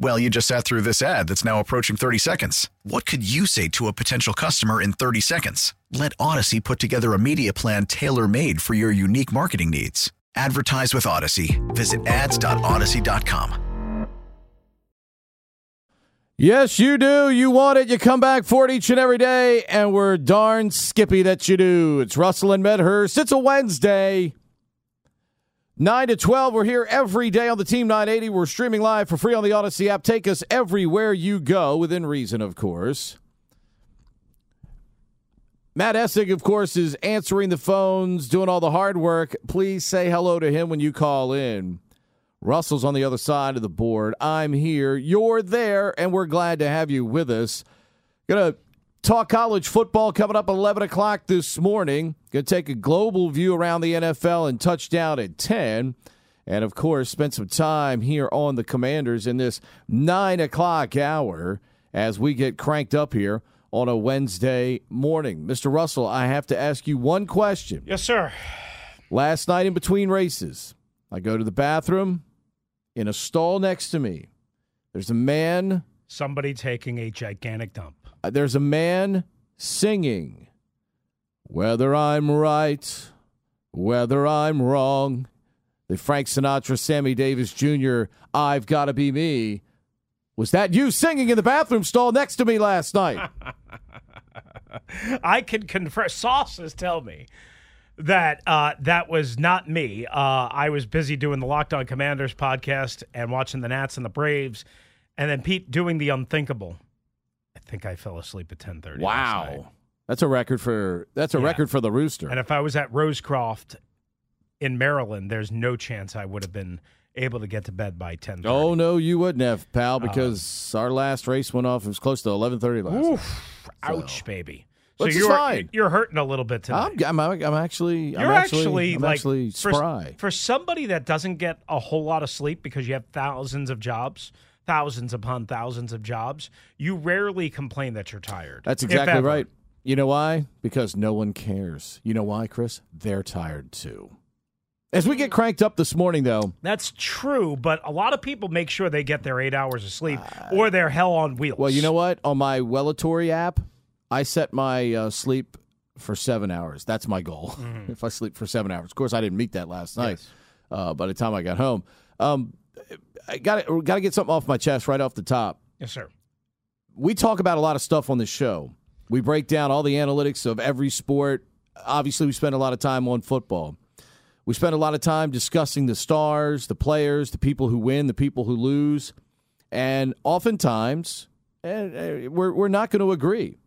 Well, you just sat through this ad that's now approaching 30 seconds. What could you say to a potential customer in 30 seconds? Let Audacy put together a media plan tailor made for your unique marketing needs. Advertise with Audacy. Visit ads.audacy.com. Yes, you do. You want it. You come back for it each and every day, and we're darn skippy that you do. It's Russell and Medhurst. It's a Wednesday. 9 to 12, we're here every day on the Team 980. We're streaming live for free on the Audacy app. Take us everywhere you go, within reason, of course. Matt Essig, of course, is answering the phones, doing all the hard work. Please say hello to him when you call in. Russell's on the other side of the board. I'm here. You're there, and we're glad to have you with us. Gonna talk college football coming up 11 o'clock this morning. Going to take a global view around the NFL and touchdown at 10. And of course, spend some time here on the Commanders in this 9 o'clock hour as we get cranked up here on a Wednesday morning. Mr. Russell, I have to ask you one question. Yes, sir. Last night in between races, I go to the bathroom. In a stall next to me, there's a man. Somebody taking a gigantic dump. Uh, there's a man singing, Whether I'm right, whether I'm wrong. The Frank Sinatra, Sammy Davis Jr., I've Got to Be Me. Was that you singing in the bathroom stall next to me last night? I can confirm. Sauces tell me that uh, that was not me. Uh, I was busy doing the Locked On Commanders podcast and watching the Nats and the Braves, and then Pete doing the unthinkable. I think I fell asleep at ten thirty. Wow, that's a record for that's a Yeah. record for the Rooster. And if I was at Rosecroft in Maryland, there's no chance I would have been able to get to bed by ten. oh no, you wouldn't have, pal, uh, because our last race went off. It was close to eleven thirty last. Oof, ouch, baby. Which you're fine. you're hurting a little bit tonight. I'm, I'm, I'm actually, I'm actually, actually, I'm like actually for, spry. for somebody that doesn't get a whole lot of sleep because you have thousands of jobs, thousands upon thousands of jobs. You rarely complain that you're tired. That's exactly right. You know why? Because no one cares. You know why, Chris? They're tired too. As we get cranked up this morning, though, That's true, but a lot of people make sure they get their eight hours of sleep, or they're hell on wheels. well, you know what? On my Wellatory app, I set my uh, sleep for seven hours. That's my goal. if I sleep for seven hours, of course, I didn't meet that last night. Yes. Uh, by the time I got home, um, I got to got to get something off my chest right off the top. Yes, sir. we talk about a lot of stuff on this show. We break down all the analytics of every sport. Obviously, we spend a lot of time on football. We spend a lot of time discussing the stars, the players, the people who win, the people who lose. And oftentimes, eh, eh, we're, we're not going to agree.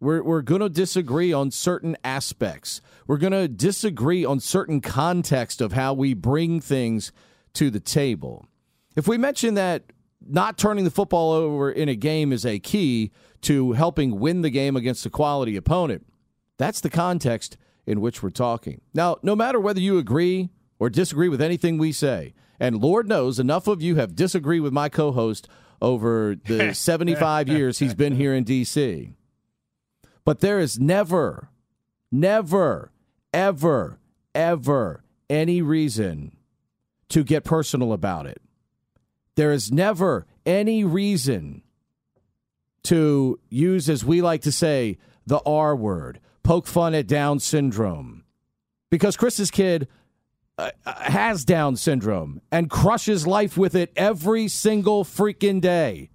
We're, we're going to disagree on certain aspects. We're going to disagree on certain context of how we bring things to the table. If we mention that not turning the football over in a game is a key to helping win the game against a quality opponent, that's the context in which we're talking. Now, no matter whether you agree or disagree with anything we say, and Lord knows enough of you have disagreed with my co host over the 75 years he's been here in D.C. But there is never, never, ever, ever any reason to get personal about it. There is never any reason to use, as we like to say, the R word, poke fun at Down syndrome. Because Chris's kid uh, uh, has Down syndrome and crushes life with it every single freaking day.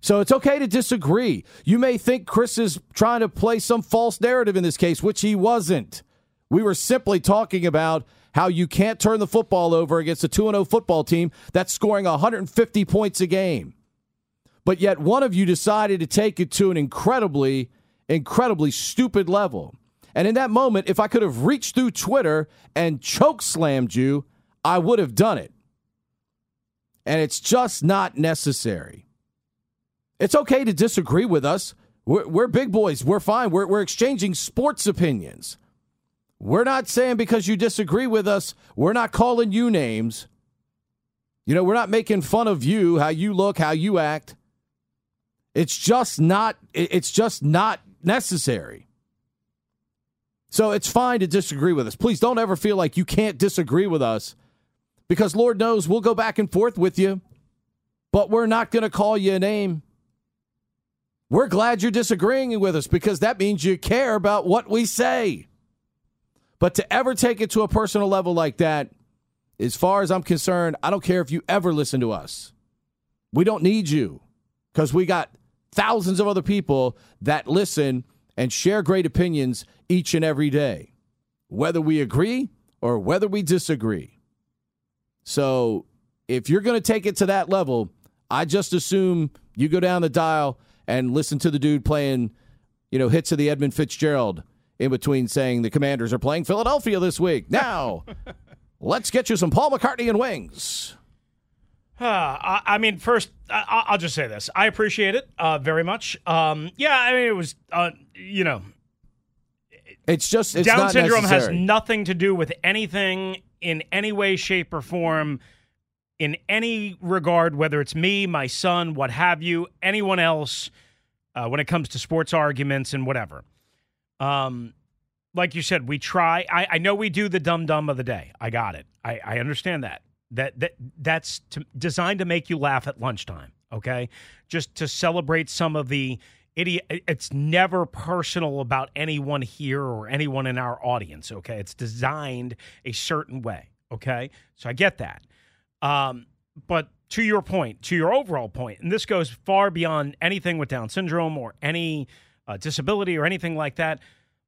So it's okay to disagree. You may think Chris is trying to play some false narrative in this case, which he wasn't. We were simply talking about how you can't turn the football over against a 2 0 football team that's scoring 150 points a game. But yet, one of you decided to take it to an incredibly, incredibly stupid level. And in that moment, if I could have reached through Twitter and choke slammed you, I would have done it. And it's just not necessary. It's okay to disagree with us. We're, we're big boys. We're fine. We're, we're exchanging sports opinions. We're not saying because you disagree with us, we're not calling you names. You know, we're not making fun of you, how you look, how you act. It's just not it's just not necessary. So it's fine to disagree with us. Please don't ever feel like you can't disagree with us because Lord knows we'll go back and forth with you, but we're not going to call you a name. We're glad you're disagreeing with us because that means you care about what we say. But to ever take it to a personal level like that, as far as I'm concerned, I don't care if you ever listen to us. We don't need you because we got thousands of other people that listen and share great opinions each and every day, whether we agree or whether we disagree. So if you're going to take it to that level, I just assume you go down the dial and listen to the dude playing, you know, hits of the Edmund Fitzgerald in between saying the Commanders are playing Philadelphia this week. Now, let's get you some Paul McCartney and wings. Uh, I, I, mean, first, I, will just say this. I appreciate it uh, very much. Um, yeah, I mean, it was, uh, you know, it's just it's Down syndrome necessary. has nothing to do with anything in any way, shape, or form, in any regard, whether it's me, my son, what have you, anyone else, uh, when it comes to sports arguments and whatever. Um, like you said, we try. I, I know we do the dumb dumb of the day. I got it. I, I understand that. That that that's to, designed to make you laugh at lunchtime. Okay, just to celebrate some of the idiot. It's never personal about anyone here or anyone in our audience. Okay, it's designed a certain way. Okay, so I get that. Um, but to your point, to your overall point, and this goes far beyond anything with Down syndrome or any uh, disability or anything like that.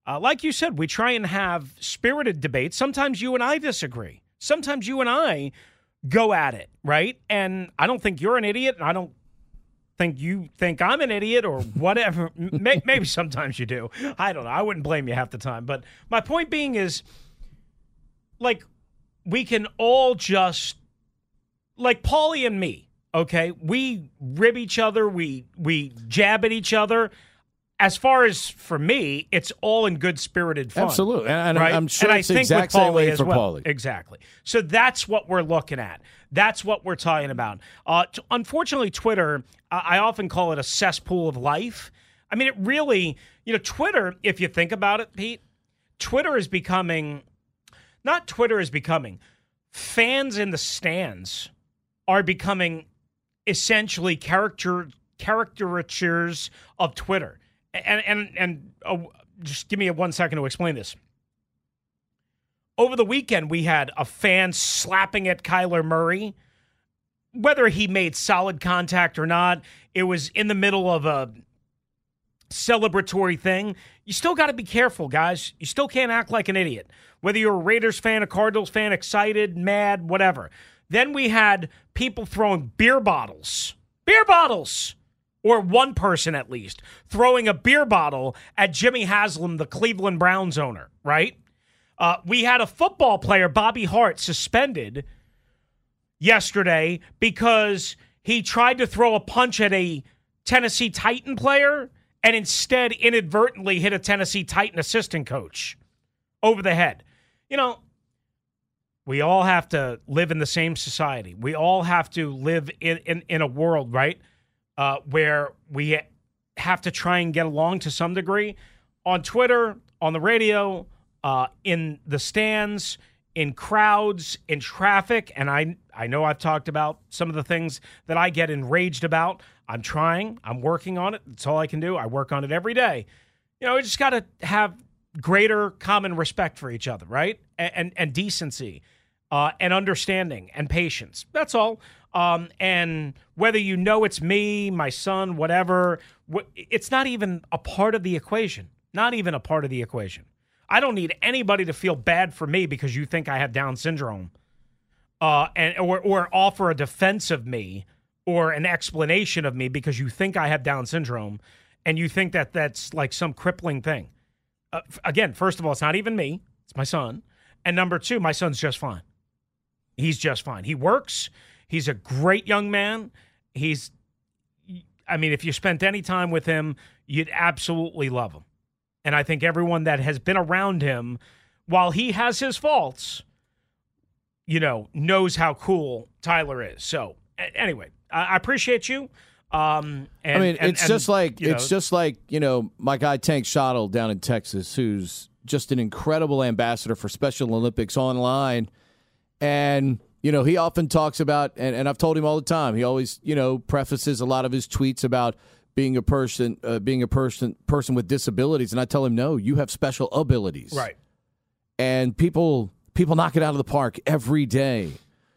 Uh, like you said, we try and have spirited debates. Sometimes you and I disagree. Sometimes you and I go at it, right? And I don't think you're an idiot, and I don't think you think I'm an idiot or whatever. Maybe sometimes you do. I don't know. I wouldn't blame you half the time. But my point being is, like, we can all just, like Paulie and me, okay? We rib each other, we we jab at each other as far as for me, it's all in good spirited fun. Absolutely. And, right? I'm sure and it's the exact same way for well. Paulie. Exactly. So that's what we're looking at. That's what we're talking about. Uh, t- unfortunately, Twitter, I often call it a cesspool of life. I mean, it really, you know, Twitter, if you think about it, Pete, Twitter is becoming, not Twitter is becoming, fans in the stands are becoming essentially character caricatures of Twitter and and and uh, just give me one second to explain this. Over the weekend, we had a fan slapping at Kyler Murray. Whether he made solid contact or not, it was in the middle of a celebratory thing. You still got to be careful, guys. You still can't act like an idiot. Whether you're a Raiders fan, a Cardinals fan, excited, mad, whatever. Then we had people throwing beer bottles, beer bottles or one person at least, throwing a beer bottle at Jimmy Haslam, the Cleveland Browns owner, right? Uh, we had a football player, Bobby Hart, suspended yesterday because he tried to throw a punch at a Tennessee Titan player and instead inadvertently hit a Tennessee Titan assistant coach over the head. You know, we all have to live in the same society. We all have to live in, in, in a world, right? Uh, where we have to try and get along to some degree on Twitter, on the radio, uh, in the stands, in crowds, in traffic. And I, I know I've talked about some of the things that I get enraged about. I'm trying, I'm working on it. That's all I can do. I work on it every day. You know, we just got to have greater common respect for each other, right? And, and, and decency uh, and understanding and patience. That's all. Um, and whether you know it's me, my son, whatever, it's not even a part of the equation. Not even a part of the equation. I don't need anybody to feel bad for me because you think I have Down syndrome, uh, and or or offer a defense of me or an explanation of me because you think I have Down syndrome, and you think that that's like some crippling thing. Uh, again, first of all, it's not even me; it's my son. And number two, my son's just fine. He's just fine. He works. He's a great young man. He's, I mean, if you spent any time with him, you'd absolutely love him. And I think everyone that has been around him, while he has his faults, you know, knows how cool Tyler is. So, anyway, I, appreciate you. Um, and, I mean, and- it's and, just like it's know, just like you know my guy Tank Shottle down in Texas, who's just an incredible ambassador for Special Olympics online, and you know he often talks about, and, and I've told him all the time. He always you know prefaces a lot of his tweets about being a person, uh, being a person person with disabilities, and I tell him, no, you have special abilities, right. and people people knock it out of the park every day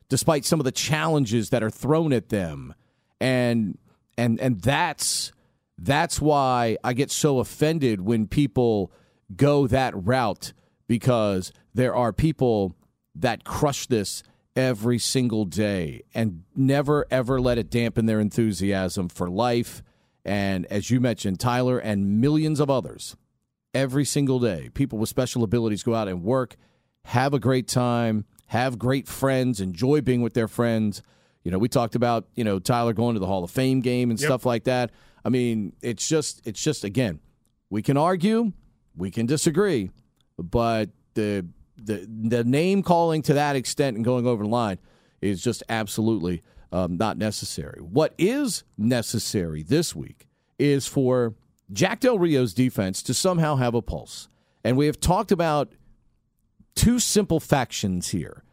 despite some of the challenges that are thrown at them and and and that's that's why I get so offended when people go that route because there are people that crush this every single day and never ever let it dampen their enthusiasm for life and as you mentioned Tyler and millions of others every single day. People with special abilities go out and work, have a great time, have great friends, enjoy being with their friends. You know, we talked about, you know, Tyler going to the Hall of Fame game and stuff like that. I mean, it's just it's just again, we can argue, we can disagree, but the the the name calling to that extent and going over the line is just absolutely um, not necessary. What is necessary this week is for Jack Del Rio's defense to somehow have a pulse. And we have talked about two simple factions here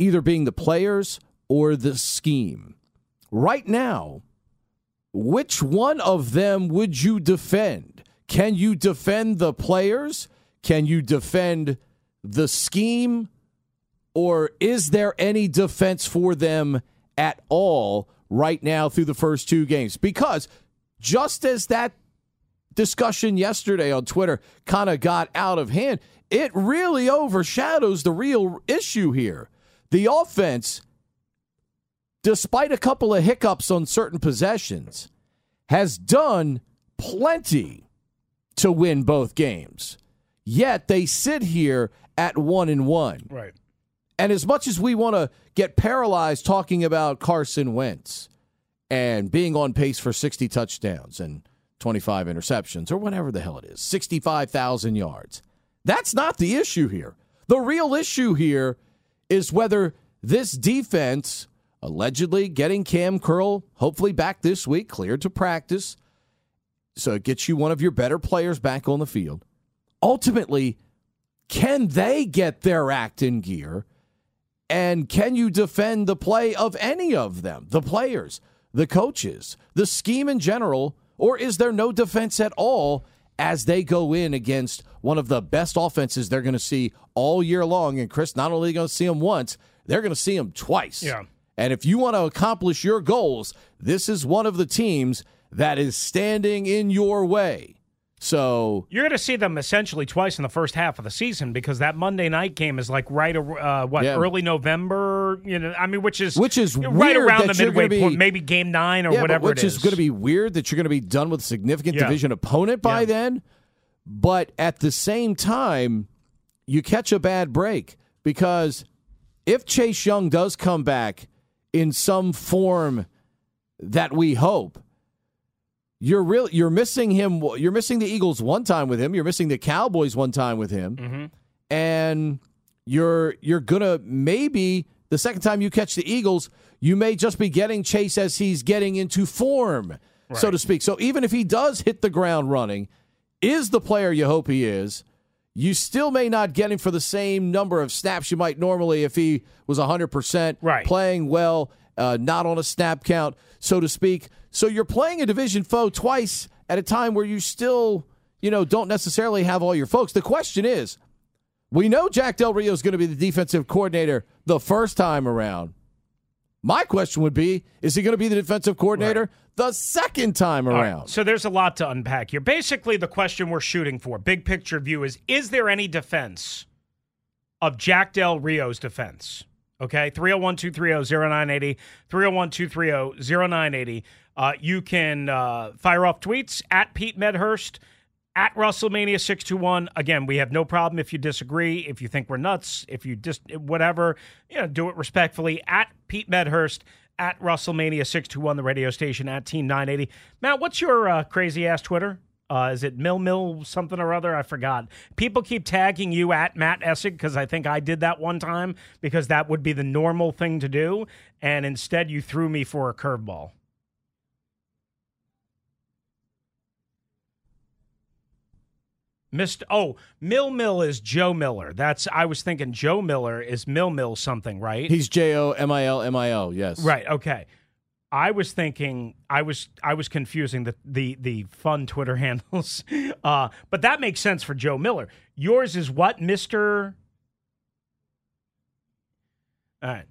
either being the players or the scheme. Right now, which one of them would you defend? Can you defend the players? Can you defend the scheme? Or is there any defense for them at all right now through the first two games? Because just as that discussion yesterday on Twitter kind of got out of hand, it really overshadows the real issue here. The offense, despite a couple of hiccups on certain possessions, has done plenty to win both games. Yet they sit here at one and one. Right. And as much as we want to get paralyzed talking about Carson Wentz and being on pace for 60 touchdowns and 25 interceptions or whatever the hell it is, 65,000 yards, that's not the issue here. The real issue here is whether this defense, allegedly getting Cam Curl hopefully back this week, cleared to practice, so it gets you one of your better players back on the field. Ultimately, can they get their act in gear? And can you defend the play of any of them, the players, the coaches, the scheme in general, or is there no defense at all as they go in against one of the best offenses they're going to see all year long? And Chris, not only going to see them once, they're going to see them twice. Yeah. And if you want to accomplish your goals, this is one of the teams that is standing in your way. So You're going to see them essentially twice in the first half of the season because that Monday night game is like right, uh, what, Yeah. early November? You know, I mean, which is Which is right weird around the midway gonna point, maybe game nine or yeah, whatever which it is. is going to be weird that you're going to be done with a significant Yeah. division opponent by then. But at the same time, you catch a bad break because if Chase Young does come back in some form that we hope, you're really you're missing him. You're missing the Eagles one time with him. You're missing the Cowboys one time with him, Mm-hmm. and you're you're gonna maybe the second time you catch the Eagles, you may just be getting Chase as he's getting into form, so to speak. So even if he does hit the ground running, is the player you hope he is. You still may not get him for the same number of snaps you might normally if he was 100% Right. playing well, uh, not on a snap count, so to speak. So you're playing a division foe twice at a time where you still, you know, don't necessarily have all your folks. The question is, we know Jack Del Rio is going to be the defensive coordinator the first time around. My question would be is he going to be the defensive coordinator right. the second time around? Right. So there's a lot to unpack here. Basically, the question we're shooting for, big picture view, is is there any defense of Jack Del Rio's defense? Okay, 301 230 0980, 301 230 0980. Uh, you can uh, fire off tweets at Pete Medhurst at Russellmania621. Again, we have no problem if you disagree, if you think we're nuts, if you just whatever, you know, do it respectfully at Pete Medhurst at Russellmania621, the radio station at Team 980. Matt, what's your uh, crazy ass Twitter? Uh, is it Mill Mill something or other? I forgot. People keep tagging you at Matt Essig because I think I did that one time because that would be the normal thing to do. And instead, you threw me for a curveball. Mr. Oh, Mill Mill is Joe Miller. That's I was thinking Joe Miller is Mill Mill something, right? He's J O M I L M I O. Yes. Right. Okay. I was thinking I was I was confusing the the the fun Twitter handles, uh, but that makes sense for Joe Miller. Yours is what, Mister? All right.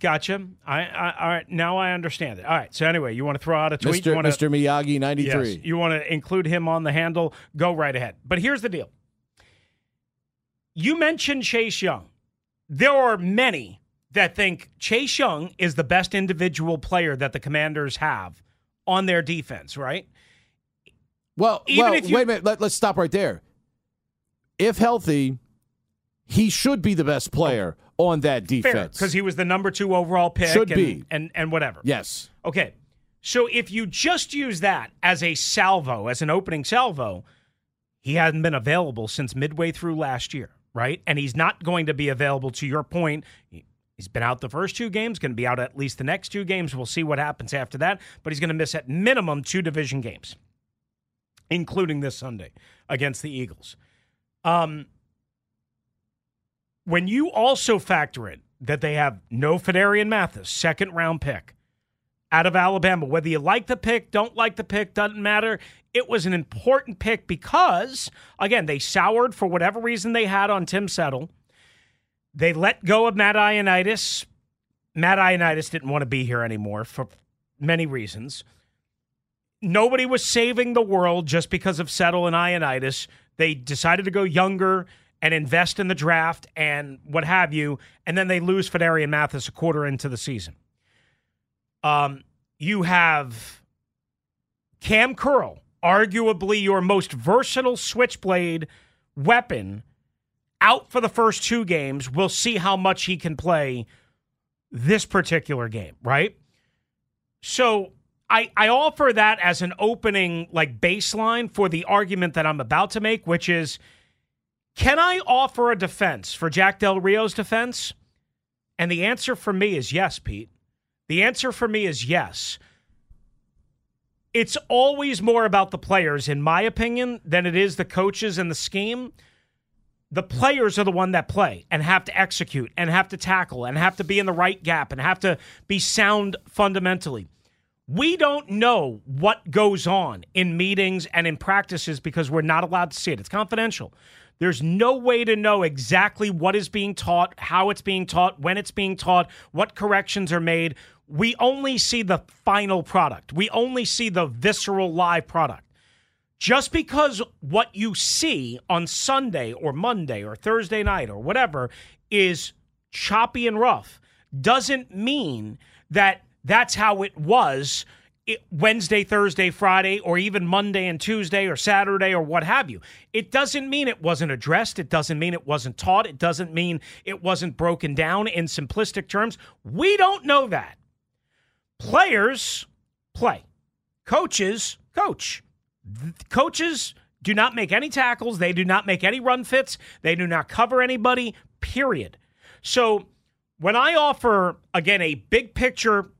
Gotcha. I, I, all right. Now I understand it. All right. So anyway, you want to throw out a tweet? Mr. Wanna, Mr. Miyagi ninety three. Yes, you want to include him on the handle? Go right ahead. But here's the deal. You mentioned Chase Young. There are many that think Chase Young is the best individual player that the Commanders have on their defense. Right. Well, Even well, you, wait a minute. Let, let's stop right there. If healthy, he should be the best oh. player on that defense because he was the number two overall pick. Should and, be and and whatever. Yes. Okay. So if you just use that as a salvo, as an opening salvo, he hasn't been available since midway through last year, right? And he's not going to be available. To your point, he's been out the first two games, going to be out at least the next two games. We'll see what happens after that, but he's going to miss at minimum two division games, including this Sunday against the Eagles. Um, when you also factor in that they have no Phidarian Mathis, second round pick out of Alabama, whether you like the pick, don't like the pick, doesn't matter. It was an important pick because, again, they soured for whatever reason they had on Tim Settle. They let go of Matt Ioannidis. Matt Ioannidis didn't want to be here anymore for many reasons. Nobody was saving the world just because of Settle and Ioannidis. They decided to go younger and invest in the draft and what have you, and then they lose Phidarian Mathis a quarter into the season. Um, you have Cam Curl, arguably your most versatile switchblade weapon, out for the first two games. We'll see how much he can play this particular game, right? So I, I offer that as an opening like baseline for the argument that I'm about to make, which is – can I offer a defense for Jack Del Rio's defense? And the answer for me is yes, Pete. The answer for me is yes. It's always more about the players, in my opinion, than it is the coaches and the scheme. The players are the one that play and have to execute and have to tackle and have to be in the right gap and have to be sound fundamentally. We don't know what goes on in meetings and in practices because we're not allowed to see it. It's confidential. There's no way to know exactly what is being taught, how it's being taught, when it's being taught, what corrections are made. We only see the final product. We only see the visceral live product. Just because what you see on Sunday or Monday or Thursday night or whatever is choppy and rough doesn't mean that that's how it was Wednesday, Thursday, Friday, or even Monday and Tuesday or Saturday or what have you. It doesn't mean it wasn't addressed. It doesn't mean it wasn't taught. It doesn't mean it wasn't broken down in simplistic terms. We don't know that. Players play, coaches coach. Coaches do not make any tackles, they do not make any run fits, they do not cover anybody, period. So when I offer, again, a big picture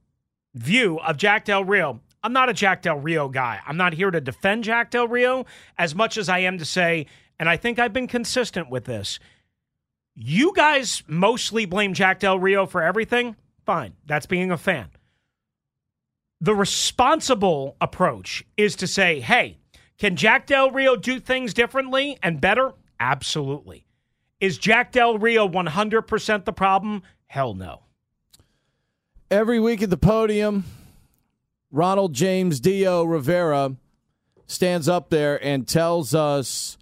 view of Jack Del Rio. I'm not a Jack Del Rio guy. I'm not here to defend Jack Del Rio as much as I am to say, and I think I've been consistent with this. You guys mostly blame Jack Del Rio for everything. Fine. That's being a fan. The responsible approach is to say, hey, can Jack Del Rio do things differently and better? Absolutely. Is Jack Del Rio 100% the problem? Hell no. Every week at the podium, Ronald James Dio Rivera stands up there and tells us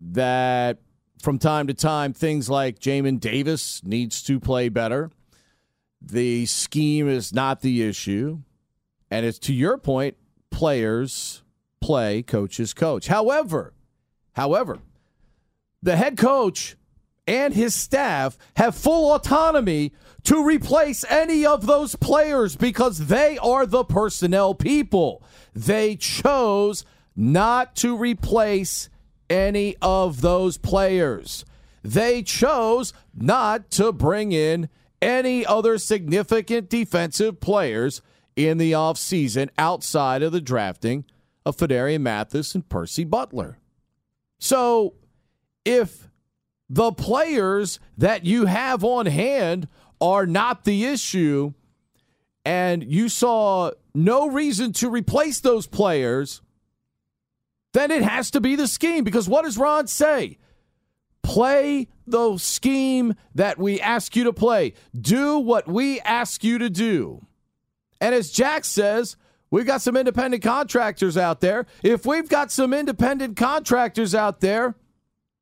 that from time to time, things like Jamin Davis needs to play better. The scheme is not the issue. And it's to your point, players play, coaches coach. However, however, the head coach and his staff have full autonomy to replace any of those players because they are the personnel people. They chose not to replace any of those players. They chose not to bring in any other significant defensive players in the offseason outside of the drafting of Phidarian Mathis and Percy Butler. So if the players that you have on hand are not the issue, and you saw no reason to replace those players, then it has to be the scheme. Because what does Ron say? Play the scheme that we ask you to play. Do what we ask you to do. And as Jack says, we've got some independent contractors out there. If we've got some independent contractors out there,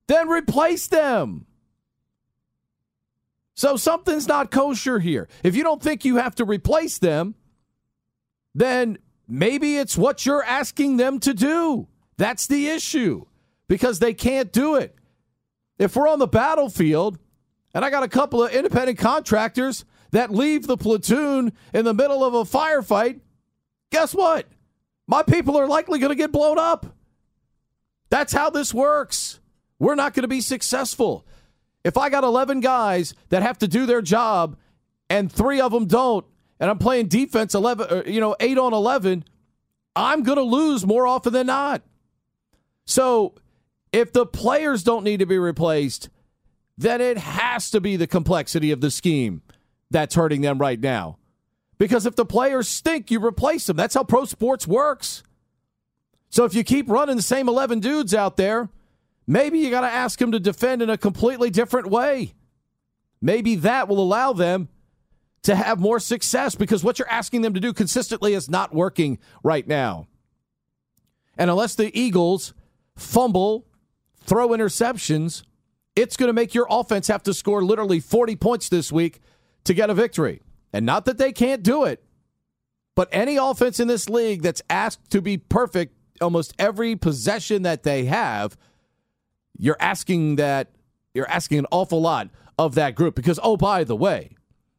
then replace them. So something's not kosher here. If you don't think you have to replace them, then maybe it's what you're asking them to do. That's the issue because they can't do it. If we're on the battlefield and I got a couple of independent contractors that leave the platoon in the middle of a firefight, guess what? My people are likely going to get blown up. That's how this works. We're not going to be successful. If I got 11 guys that have to do their job and three of them don't, and I'm playing defense 11, or, you know, 8 on 11, I'm going to lose more often than not. So if the players don't need to be replaced, then it has to be the complexity of the scheme that's hurting them right now. Because if the players stink, you replace them. That's how pro sports works. So if you keep running the same 11 dudes out there, maybe you got to ask them to defend in a completely different way. Maybe that will allow them to have more success because what you're asking them to do consistently is not working right now. And unless the Eagles fumble, throw interceptions, it's going to make your offense have to score literally 40 points this week to get a victory. And not that they can't do it, but any offense in this league that's asked to be perfect almost every possession that they have, you're asking that you're asking an awful lot of that group because oh by the way,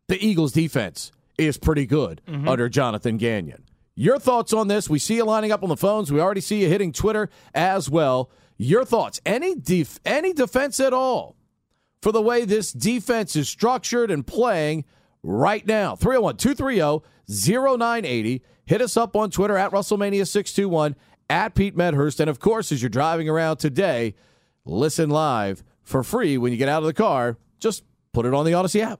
the Eagles defense is pretty good mm-hmm. under Jonathan Gannon. Your thoughts on this? We see you lining up on the phones. We already see you hitting Twitter as well. Your thoughts? Any def- any defense at all for the way this defense is structured and playing right now? 301 230 0980. Hit us up on Twitter at Russellmania621, at Pete Medhurst. And of course, as you're driving around today, listen live for free when you get out of the car. Just put it on the Audacy app.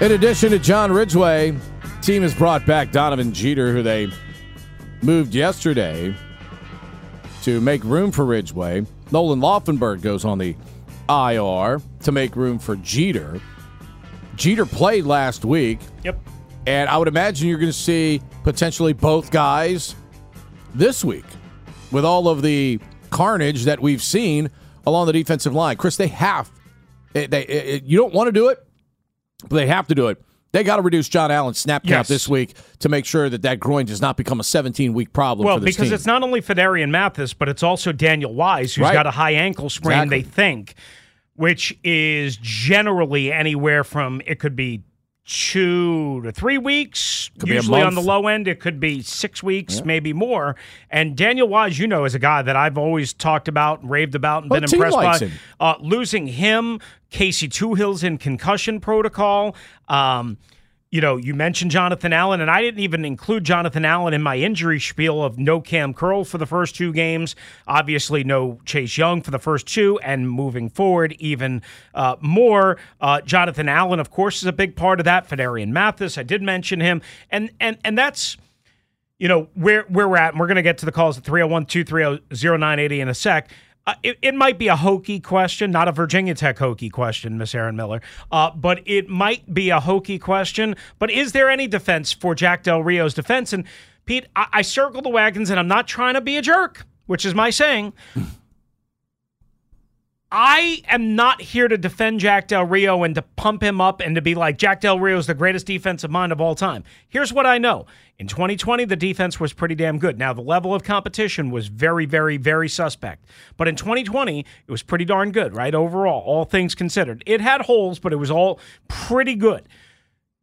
In addition to John Ridgeway, team has brought back Donovan Jeter, who they moved yesterday to make room for Ridgeway. Nolan Laufenberg goes on the IR to make room for Jeter. Jeter played last week. Yep. And I would imagine you're going to see potentially both guys this week with all of the carnage that we've seen along the defensive line. Chris, they have. They, they, you don't want to do it, but they have to do it. They got to reduce John Allen's snap count Yes. this week to make sure that that groin does not become a 17 week problem Well, for this because team. it's not only Phidarian Mathis, but it's also Daniel Wise, who's Right. got a high ankle sprain, Exactly. they think, which is generally anywhere from it could be two to three weeks. Could Usually on the low end, it could be six weeks, maybe more. And Daniel Wise, you know, is a guy that I've always talked about, raved about, and Well, been impressed by. Uh, losing him, Casey Two Toohill's in concussion protocol. Um, you know, you mentioned Jonathan Allen, and I didn't even include Jonathan Allen in my injury spiel of no Cam Curl for the first two games. Obviously, no Chase Young for the first two, and moving forward, even uh, more. Uh, Jonathan Allen, of course, is a big part of that. Phidarian Mathis, I did mention him, and and and that's you know where where we're at, and we're going to get to the calls at 301-230-0980 in a sec. Uh, it, it might be a hokey question, not a Virginia Tech hokey question, Miss Aaron Miller, uh, but it might be a hokey question. But is there any defense for Jack Del Rio's defense? And Pete, I, I circle the wagons, and I'm not trying to be a jerk, which is my saying. I am not here to defend Jack Del Rio and to pump him up and to be like Jack Del Rio is the greatest defensive mind of all time. Here's what I know. In 2020, the defense was pretty damn good. Now, the level of competition was very, very, very suspect. But in 2020, it was pretty darn good, right? Overall, all things considered. It had holes, but it was all pretty good.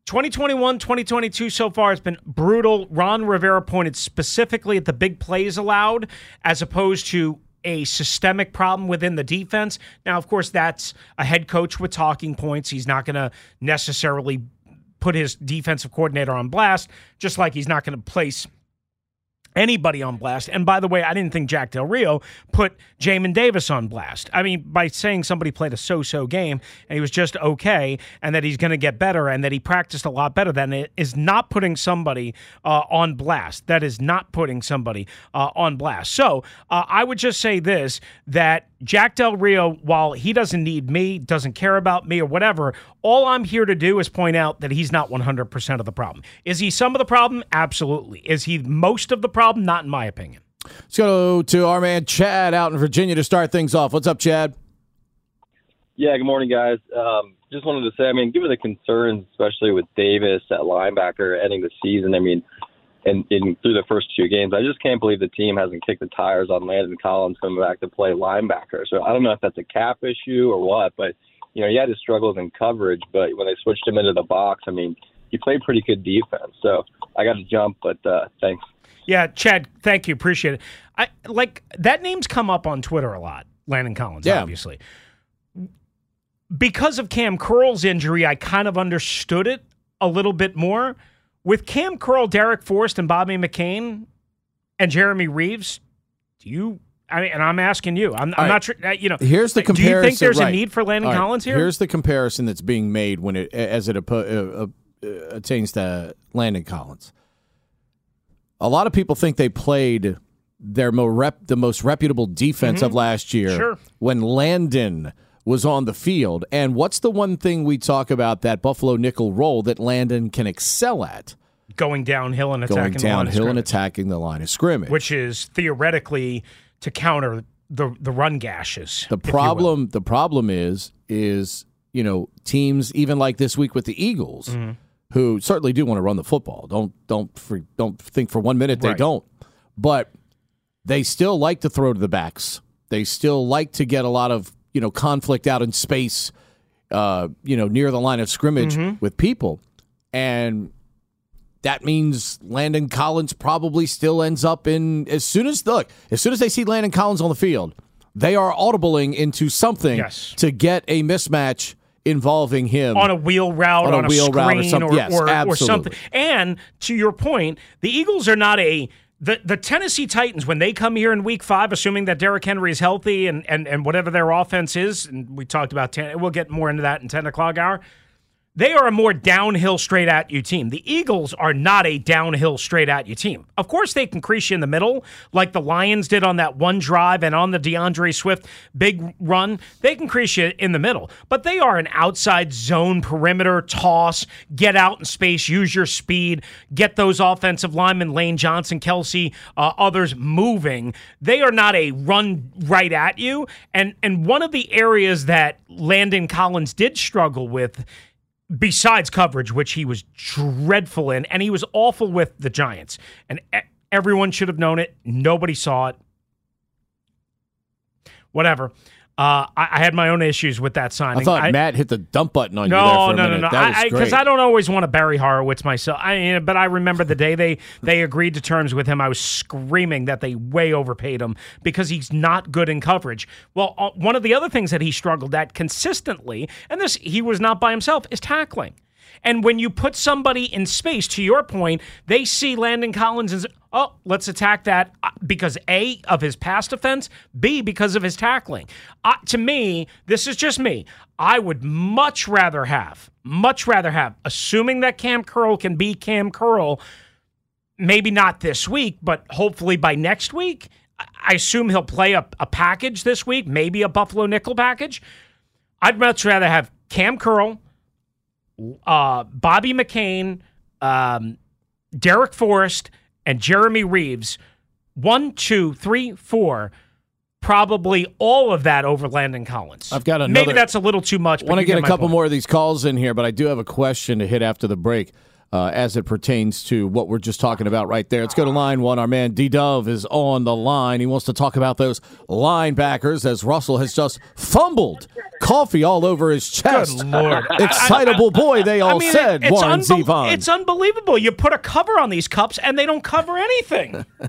2021, 2022 so far has been brutal. Ron Rivera pointed specifically at the big plays allowed as opposed to a systemic problem within the defense. Now, of course, that's a head coach with talking points. He's not going to necessarily put his defensive coordinator on blast, just like he's not going to place anybody on blast. And by the way, I didn't think Jack Del Rio put Jamin Davis on blast. I mean, by saying somebody played a so-so game and he was just okay, and that he's going to get better, and that he practiced a lot better than it is not putting somebody uh, on blast. That is not putting somebody uh, on blast. So uh, I would just say this: that Jack Del Rio, while he doesn't need me, doesn't care about me or whatever, all I'm here to do is point out that he's not 100% of the problem. Is he some of the problem? Absolutely. Is he most of the problem? Not in my opinion. Let's go to our man Chad out in Virginia to start things off. What's up, Chad? Yeah, good morning, guys. Um, just wanted to say, I mean, given the concerns, especially with Davis at linebacker ending the season, I mean, and, and through the first two games, I just can't believe the team hasn't kicked the tires on Landon Collins coming back to play linebacker. So I don't know if that's a cap issue or what, but you know, he had his struggles in coverage, but when they switched him into the box, I mean, he played pretty good defense. So I got to jump, but uh, thanks. Yeah, Chad, thank you. Appreciate it. I like that name's come up on Twitter a lot. Landon Collins, Yeah. obviously. Because of Cam Curl's injury, I kind of understood it a little bit more. With Cam Curl, Darrick Forrest, and Bobby McCain and Jeremy Reaves, do you I mean, and I'm asking you. I'm, I'm right. not sure. uh, You know, Here's the comparison. do you think there's right. a need for Landon right, Collins here? Here's the comparison that's being made when it as it uh, uh, attains to Landon Collins. A lot of people think they played their mo rep, the most reputable defense of last year Mm-hmm. Sure. when Landon was on the field. And what's the one thing we talk about that Buffalo nickel role that Landon can excel at? going downhill and Going attacking the line of downhill and attacking the line of scrimmage. which is theoretically to counter the the run gashes. The if you will. problem, the problem is, is you know teams even like this week with the Eagles, Mm-hmm. Who certainly do want to run the football. Don't don't don't think for one minute they Right. don't, but they still like to throw to the backs. They still like to get a lot of you know conflict out in space, uh, you know near the line of scrimmage Mm-hmm. with people, and that means Landon Collins probably still ends up in as soon as look as soon as they see Landon Collins on the field, they are audibling into something Yes. to get a mismatch involving him on a wheel route, On on, a a, wheel screen, route or something. or, Yes, or, or something. And to your point, the Eagles are not a the, the Tennessee Titans when they come here in Week Five, assuming that Derrick Henry is healthy and and and whatever their offense is, and we talked about ten. We'll get more into that in ten o'clock hour. They are a more downhill, straight at you team. The Eagles are not a downhill, straight at you team. Of course, they can crease you in the middle, like the Lions did on that one drive and on the DeAndre Swift big run. They can crease you in the middle, but they are an outside zone perimeter toss, get out in space, use your speed, get those offensive linemen, Lane Johnson, Kelce, uh, others moving. They are not a run right at you. And and one of the areas that Landon Collins did struggle with besides coverage, which he was dreadful in, and he was awful with the Giants. And everyone should have known it. Nobody saw it. Whatever. Uh, I, I had my own issues with that signing. I thought Matt hit the dump button on you there no, a no, no, minute. no, Because great. I, don't always want to Barry Horowitz myself. I, but I remember the day they they agreed to terms with him. I was screaming that they way overpaid him because he's not good in coverage. Well, uh, one of the other things that he struggled at consistently, and this he was not by himself, is tackling. And when you put somebody in space, to your point, they see Landon Collins and oh, let's attack that uh, because A, of his past offense, B, because of his tackling. Uh, to me, this is just me. I would much rather have, much rather have, assuming that Cam Curl can be Cam Curl, maybe not this week, but hopefully by next week. I- I assume he'll play a, a package this week, maybe a Buffalo nickel package. I'd much rather have Cam Curl, uh, Bobby McCain, um, Darrick Forrest, and Jeremy Reaves. One, two, three, four. Probably all of that over Landon Collins. I've got another. Maybe that's a little too much. I want to you get a couple point. more of these calls in here, but I do have a question to hit after the break uh, as it pertains to what we're just talking about right there. Let's go to line one. Our man D Dove is on the line. He wants to talk about those linebackers as Russell has just fumbled coffee all over his chest. Good Lord. Excitable boy, they all I mean, said, it's, Warren unbel- it's unbelievable. You put a cover on these cups and they don't cover anything.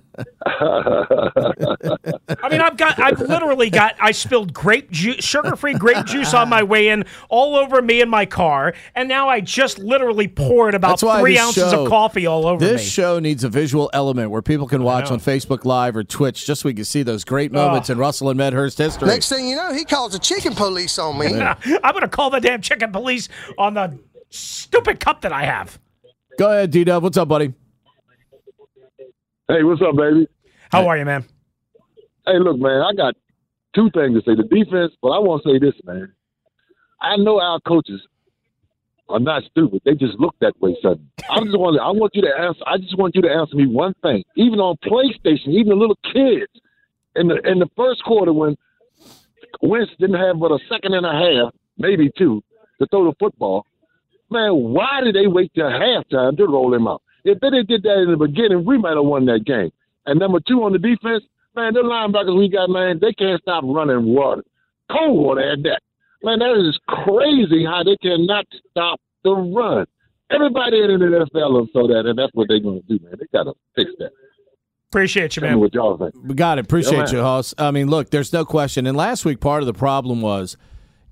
I mean, I've got, I've literally got, I spilled grape juice, sugar-free grape juice on my way in, all over me in my car, and now I just literally poured about three ounces show- of coffee all over This me. show needs a visual element where people can watch on Facebook Live or Twitch just so we can see those great moments ah. in Russell and Medhurst history. Next thing you know, he calls the chicken police on me. I'm going to call the damn chicken police on the stupid cup that I have. Go ahead, D Dub. What's up, buddy? Hey, what's up, baby? How are you, man? Hey, look, man, I got two things to say. The defense, but I want to say this, man. I know our coaches are not stupid. They just look that way, son. I just want I want you to answer. I just want you to answer me one thing. Even on PlayStation, even the little kids in the in the first quarter when Wentz didn't have but a second and a half, maybe two, to throw the football. Man, why did they wait till halftime to roll him out? If they did that in the beginning, we might have won that game. And number two on the defense, man, the linebackers we got, man, they can't stop running water. Cold water at that. Man, that is crazy how they cannot stop the run. Everybody in the NFL saw that, and that's what they're going to do, man. They got to fix that. Appreciate you, man. what y'all think. We got it. Appreciate Yeah, you. Hoss. I mean, look, there's no question. And last week, part of the problem was,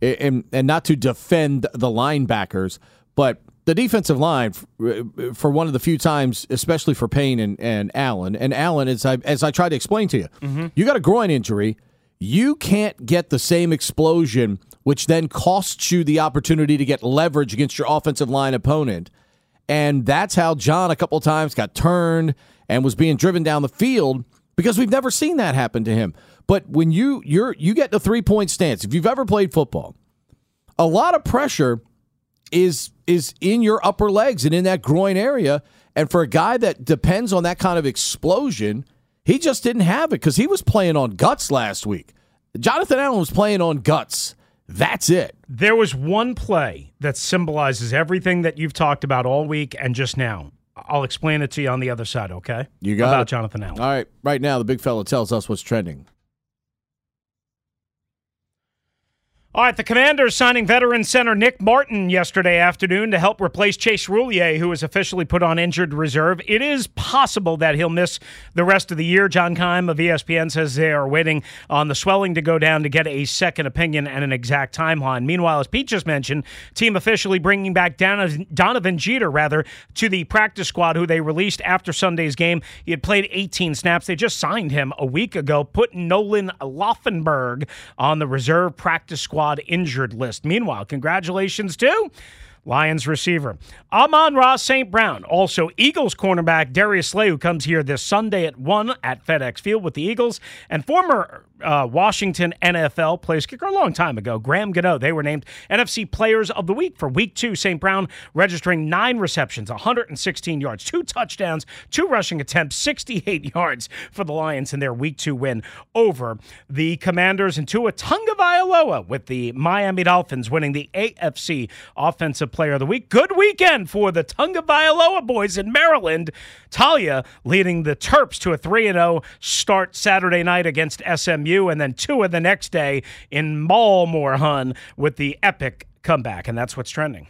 and, and not to defend the linebackers, but the defensive line, uh, for one of the few times, especially for Payne and, and Allen, and Allen, as I, as I tried to explain to you, mm-hmm. you got a groin injury. You can't get the same explosion, which then costs you the opportunity to get leverage against your offensive line opponent. And that's how John a couple times got turned and was being driven down the field because we've never seen that happen to him. But when you you're you get the three point stance, if you've ever played football, a lot of pressure is is in your upper legs and in that groin area. And for a guy that depends on that kind of explosion, he just didn't have it because he was playing on guts last week. Jonathan Allen was playing on guts. That's it. There was one play that symbolizes everything that you've talked about all week and just now. I'll explain it to you on the other side, okay? You got about it. Jonathan Allen. All right, right now the big fella tells us what's trending. All right, the Commanders signing veteran center Nick Martin yesterday afternoon to help replace Chase Roullier, who was officially put on injured reserve. It is possible that he'll miss the rest of the year. John Keim of ESPN says they are waiting on the swelling to go down to get a second opinion and an exact timeline. Meanwhile, as Pete just mentioned, team officially bringing back Donovan Jeter, rather, to the practice squad, who they released after Sunday's game. He had played 18 snaps. They just signed him a week ago, put Nolan Laufenberg on the reserve practice squad injured list. Meanwhile, congratulations to Lions receiver. Amon-Ra St. Brown. Also, Eagles cornerback Darius Slay, who comes here this Sunday at 1 at FedEx Field with the Eagles. And former uh, Washington NFL place kicker a long time ago, Graham Gano. They were named NFC Players of the Week for Week 2. St. Brown registering nine receptions, 116 yards, two touchdowns, two rushing attempts, 68 yards for the Lions in their Week 2 win over the Commanders. And Tua Tagovailoa with the Miami Dolphins winning the AFC Offensive Player of the Week. Good weekend for the Tagovailoa boys in Maryland. Taulia leading the Terps to a 3 0 start Saturday night against SMU, and then two of the next day in Balmore Hun with the epic comeback. And that's what's trending.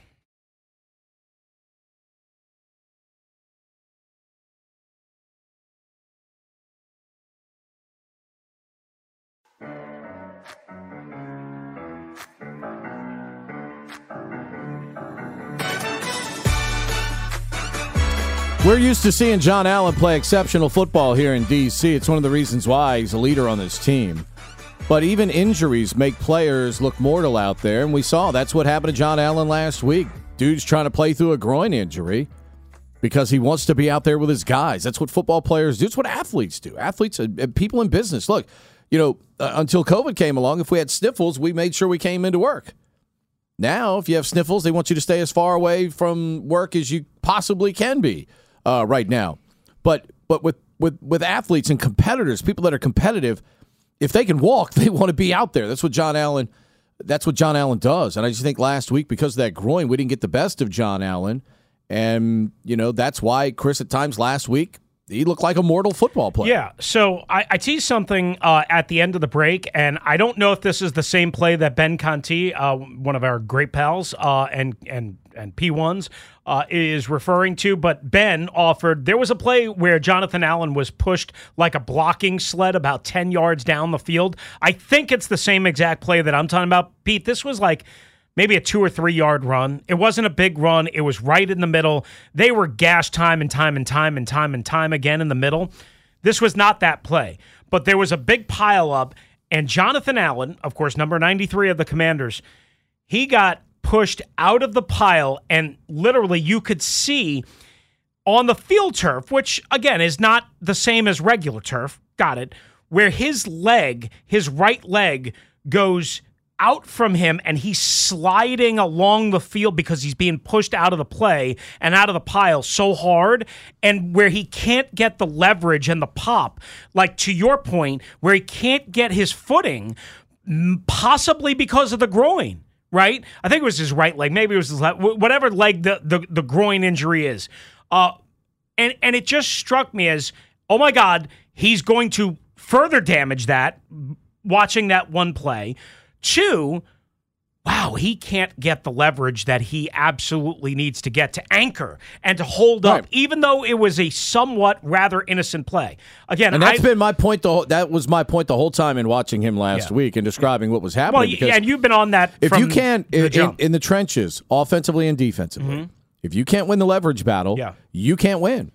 We're used to seeing John Allen play exceptional football here in D.C. It's one of the reasons why he's a leader on this team. But even injuries make players look mortal out there, and we saw that's what happened to John Allen last week. Dude's trying to play through a groin injury because he wants to be out there with his guys. That's what football players do. It's what athletes do. Athletes and people in business. Look, you know, uh, until COVID came along, if we had sniffles, we made sure we came into work. Now, if you have sniffles, they want you to stay as far away from work as you possibly can be uh, right now. But but with, with with athletes and competitors, people that are competitive, if they can walk, they want to be out there. That's what John Allen. That's what John Allen does. And I just think last week, because of that groin, we didn't get the best of John Allen. And, you know, that's why Chris at times last week he looked like a mortal football player. Yeah. So I, I teased something uh, at the end of the break, and I don't know if this is the same play that Ben Conti, uh, one of our great pals, uh, and and and P ones, uh, is referring to. But Ben offered there was a play where Jonathan Allen was pushed like a blocking sled about ten yards down the field. I think it's the same exact play that I'm talking about, Pete. This was like maybe a two or three yard run. It wasn't a big run, it was right in the middle. They were gashed time and time and time and time and time again in the middle. This was not that play, but there was a big pile up, and Jonathan Allen, of course, number 93 of the Commanders, he got pushed out of the pile, and literally you could see on the field turf, which again is not the same as regular turf, got it, where his leg, his right leg, goes out from him and he's sliding along the field because he's being pushed out of the play and out of the pile so hard and where he can't get the leverage and the pop. Like to your point where he can't get his footing possibly because of the groin right? I think it was his right leg. Maybe it was his left whatever leg the, the, the groin injury is. Uh, and and it just struck me as oh my god he's going to further damage that watching that one play Two, wow, he can't get the leverage that he absolutely needs to get to anchor and to hold right. up, even though it was a somewhat rather innocent play. Again, and that's I, been my point. The whole, that was my point the whole time in watching him last yeah. week and describing what was happening. Well, yeah, and you've been on that. If you can't in, in, in, the trenches, offensively and defensively, mm-hmm. if you can't win the leverage battle, yeah. you can't win.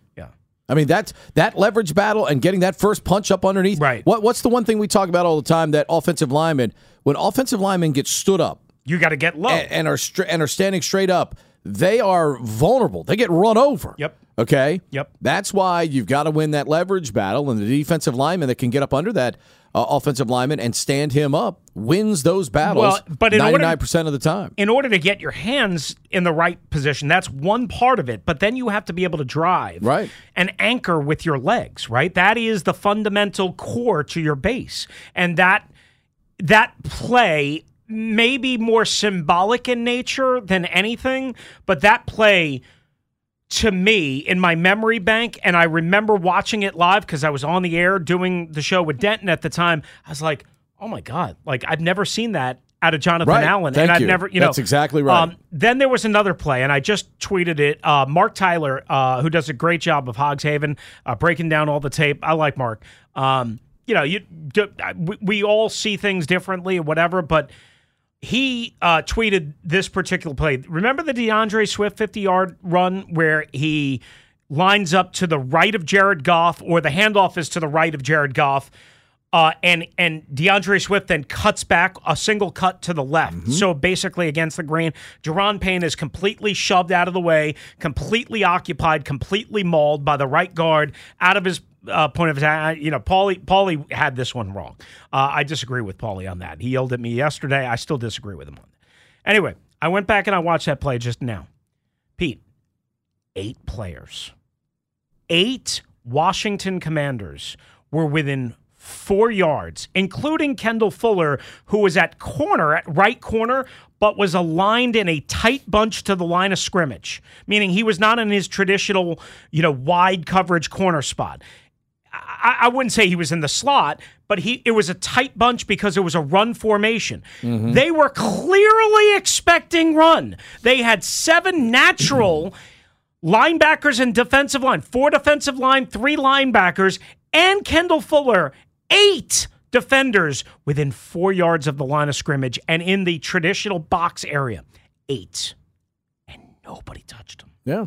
I mean that that leverage battle and getting that first punch up underneath. Right. What what's the one thing we talk about all the time that offensive linemen when offensive linemen get stood up, you got to get low and, and are and are standing straight up. They are vulnerable. They get run over. Yep. Okay. Yep. That's why you've got to win that leverage battle, and the defensive lineman that can get up under that uh, offensive lineman and stand him up wins those battles well, but 99% of the time. In order to get your hands in the right position, that's one part of it, but then you have to be able to drive right. and anchor with your legs, right? That is the fundamental core to your base. And that that play may be more symbolic in nature than anything, but that play – to me in my memory bank, and I remember watching it live because I was on the air doing the show with Denton at the time. I was like, oh my God, like I've never seen that out of Jonathan Right. Allen, Thank and I've you. never, you know, That's exactly right. Um, then there was another play, and I just tweeted it. Uh, Mark Tyler, uh, who does a great job of Hogs Haven, uh, breaking down all the tape. I like Mark. Um, you know, you we, we all see things differently or whatever, but he uh, tweeted this particular play. Remember the DeAndre Swift 50 yard run where he lines up to the right of Jared Goff, or the handoff is to the right of Jared Goff. Uh, and and DeAndre Swift then cuts back a single cut to the left. So basically against the grain, Daron Payne is completely shoved out of the way, completely occupied, completely mauled by the right guard out of his uh, point of attack. You know, Paulie Paulie had this one wrong. Uh, I disagree with Paulie on that. He yelled at me yesterday. I still disagree with him on that. Anyway, I went back and I watched that play just now. Pete, eight players, eight Washington Commanders were within four yards, including Kendall Fuller, who was at corner, at right corner, but was aligned in a tight bunch to the line of scrimmage, meaning he was not in his traditional, you know, wide coverage corner spot. I, I wouldn't say he was in the slot, but he it was a tight bunch because it was a run formation. Mm-hmm. They were clearly expecting run. They had seven natural linebackers and defensive line, four defensive line, three linebackers, and Kendall Fuller, eight defenders within four yards of the line of scrimmage and in the traditional box area. Eight. And nobody touched him. Yeah.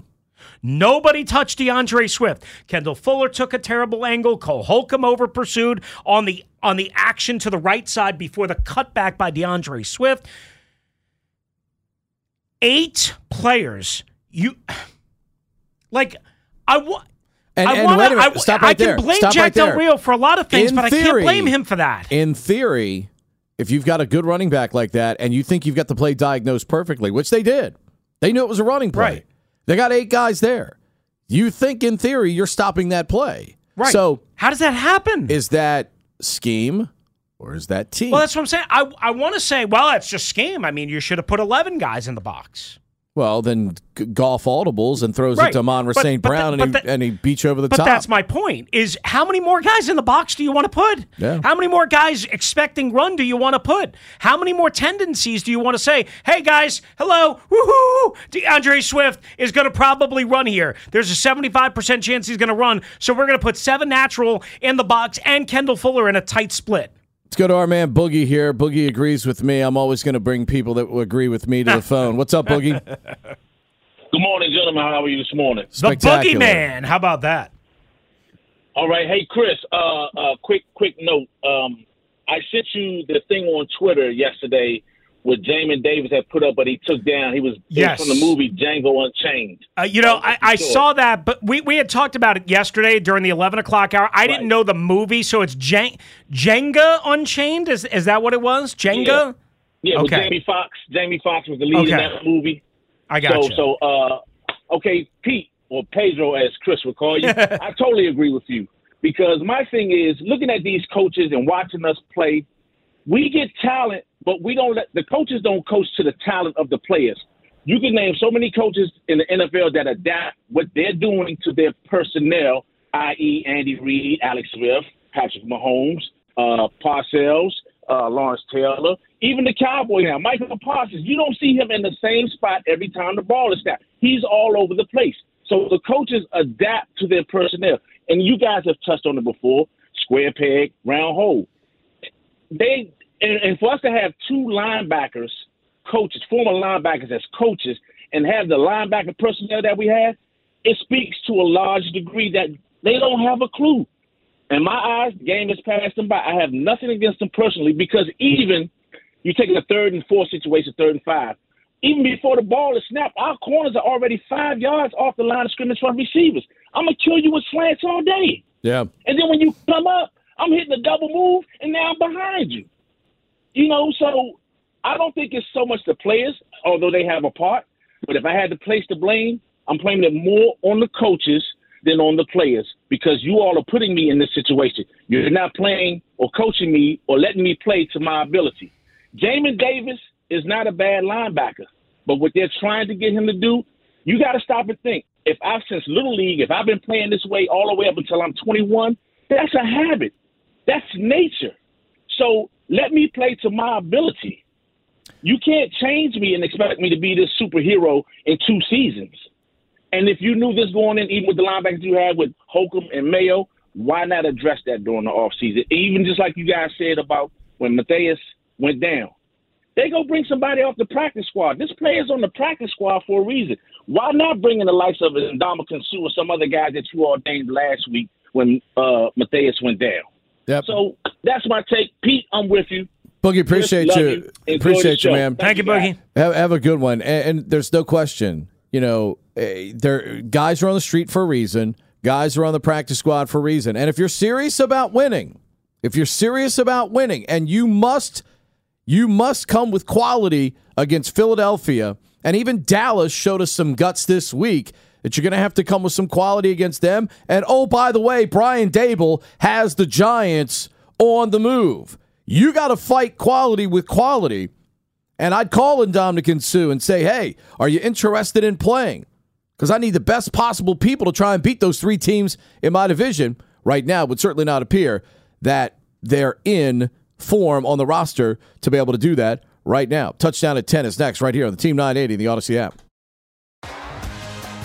Nobody touched DeAndre Swift. Kendall Fuller took a terrible angle. Cole Holcomb over pursued on the on the action to the right side before the cutback by DeAndre Swift. Eight players. You like I want. And- I and wanna, wait a minute. I, Stop I right can there. blame Stop Jack right Del. Rio for a lot of things, In but I can't blame him for that. In theory, if you've got a good running back like that and you think you've got the play diagnosed perfectly, which they did, they knew it was a running play. Right. They got eight guys there. You think in theory you're stopping that play. Right. So how does that happen? is that scheme or is that team? Well, that's what I'm saying. I I want to say, well, it's just scheme. I mean, you should have put 11 guys in the box. Well, then g- Goff audibles and throws Right. it to Amon-Ra St. Brown the- and, he, the- and he beats over the But top. that's my point: is how many more guys in the box do you want to put? Yeah. How many more guys expecting run do you want to put? How many more tendencies do you want to say? Hey guys, hello, woohoo! DeAndre Swift is going to probably run here. There's a 75% chance he's going to run, so we're going to put seven natural in the box and Kendall Fuller in a tight split. Let's go to our man Boogie here. Boogie agrees with me. I'm always going to bring people that agree with me to the phone. What's up, Boogie? Good morning, gentlemen. How are you this morning? The Boogie Man. How about that? All right. Hey, Chris. Uh, uh, quick, quick note. Um, I sent you the thing on Twitter yesterday with Jamin Davis had put up, but he took down. He was Yes. from the movie Django Unchained. Uh, you know, I, I Sure. saw that, but we, we had talked about it yesterday during the eleven o'clock hour. I didn't know the movie, so it's Jen- Jenga Unchained. Is is that what it was? Jenga. Yeah, with Okay. Jamie Foxx. Jamie Foxx was the lead in that movie. I got so, you. So, uh, okay, Pete or Pedro, as Chris would call you, I totally agree with you because my thing is looking at these coaches and watching us play. We get talent, but we don't let the coaches don't coach to the talent of the players. You can name so many coaches in the NFL that adapt what they're doing to their personnel, i.e., Andy Reid, Alex Smith, Patrick Mahomes, uh, Parcells, uh, Lawrence Taylor, even the Cowboy now, Michael Parsons. You don't see him in the same spot every time the ball is snapped. He's all over the place. So the coaches adapt to their personnel. And you guys have touched on it before square peg, round hole. They and, and for us to have two linebackers, coaches, former linebackers as coaches, and have the linebacker personnel that we have, it speaks to a large degree that they don't have a clue. In my eyes, the game has passed them by. I have nothing against them personally because even you take a third and four situation, third and five, even before the ball is snapped, our corners are already five yards off the line of scrimmage from receivers. I'm gonna kill you with slants all day. Yeah. And then when you come up, I'm hitting a double move, and now I'm behind you. You know, so I don't think it's so much the players, although they have a part. But if I had to place the blame, I'm blaming it more on the coaches than on the players because you all are putting me in this situation. You're not playing or coaching me or letting me play to my ability. Jamin Davis is not a bad linebacker, but what they're trying to get him to do, you got to stop and think. If I've since little league, if I've been playing this way all the way up until I'm 21, that's a habit. That's nature. So let me play to my ability. You can't change me and expect me to be this superhero in two seasons. And if you knew this going in, even with the linebackers you had with Holcomb and Mayo, why not address that during the offseason? Even just like you guys said about when Mathis went down. They go bring somebody off the practice squad. This player's on the practice squad for a reason. Why not bring in the likes of Ndamukong Suh or some other guys that you ordained last week when uh, Mathis went down? Yep. So that's my take. Pete, I'm with you. Boogie, appreciate Love you. you. Appreciate you, man. Thank you, Boogie. Have, have a good one. And, and there's no question, you know, eh, there guys are on the street for a reason. Guys are on the practice squad for a reason. And if you're serious about winning, if you're serious about winning, and you must, you must come with quality against Philadelphia, and even Dallas showed us some guts this week. That you're going to have to come with some quality against them. And oh, by the way, Brian Daboll has the Giants on the move. You got to fight quality with quality. And I'd call Ndamukong Suh and say, hey, are you interested in playing? Because I need the best possible people to try and beat those three teams in my division. Right now, it would certainly not appear that they're in form on the roster to be able to do that right now. Touchdown at 10 is next, right here on the Team 980, in the Audacy app.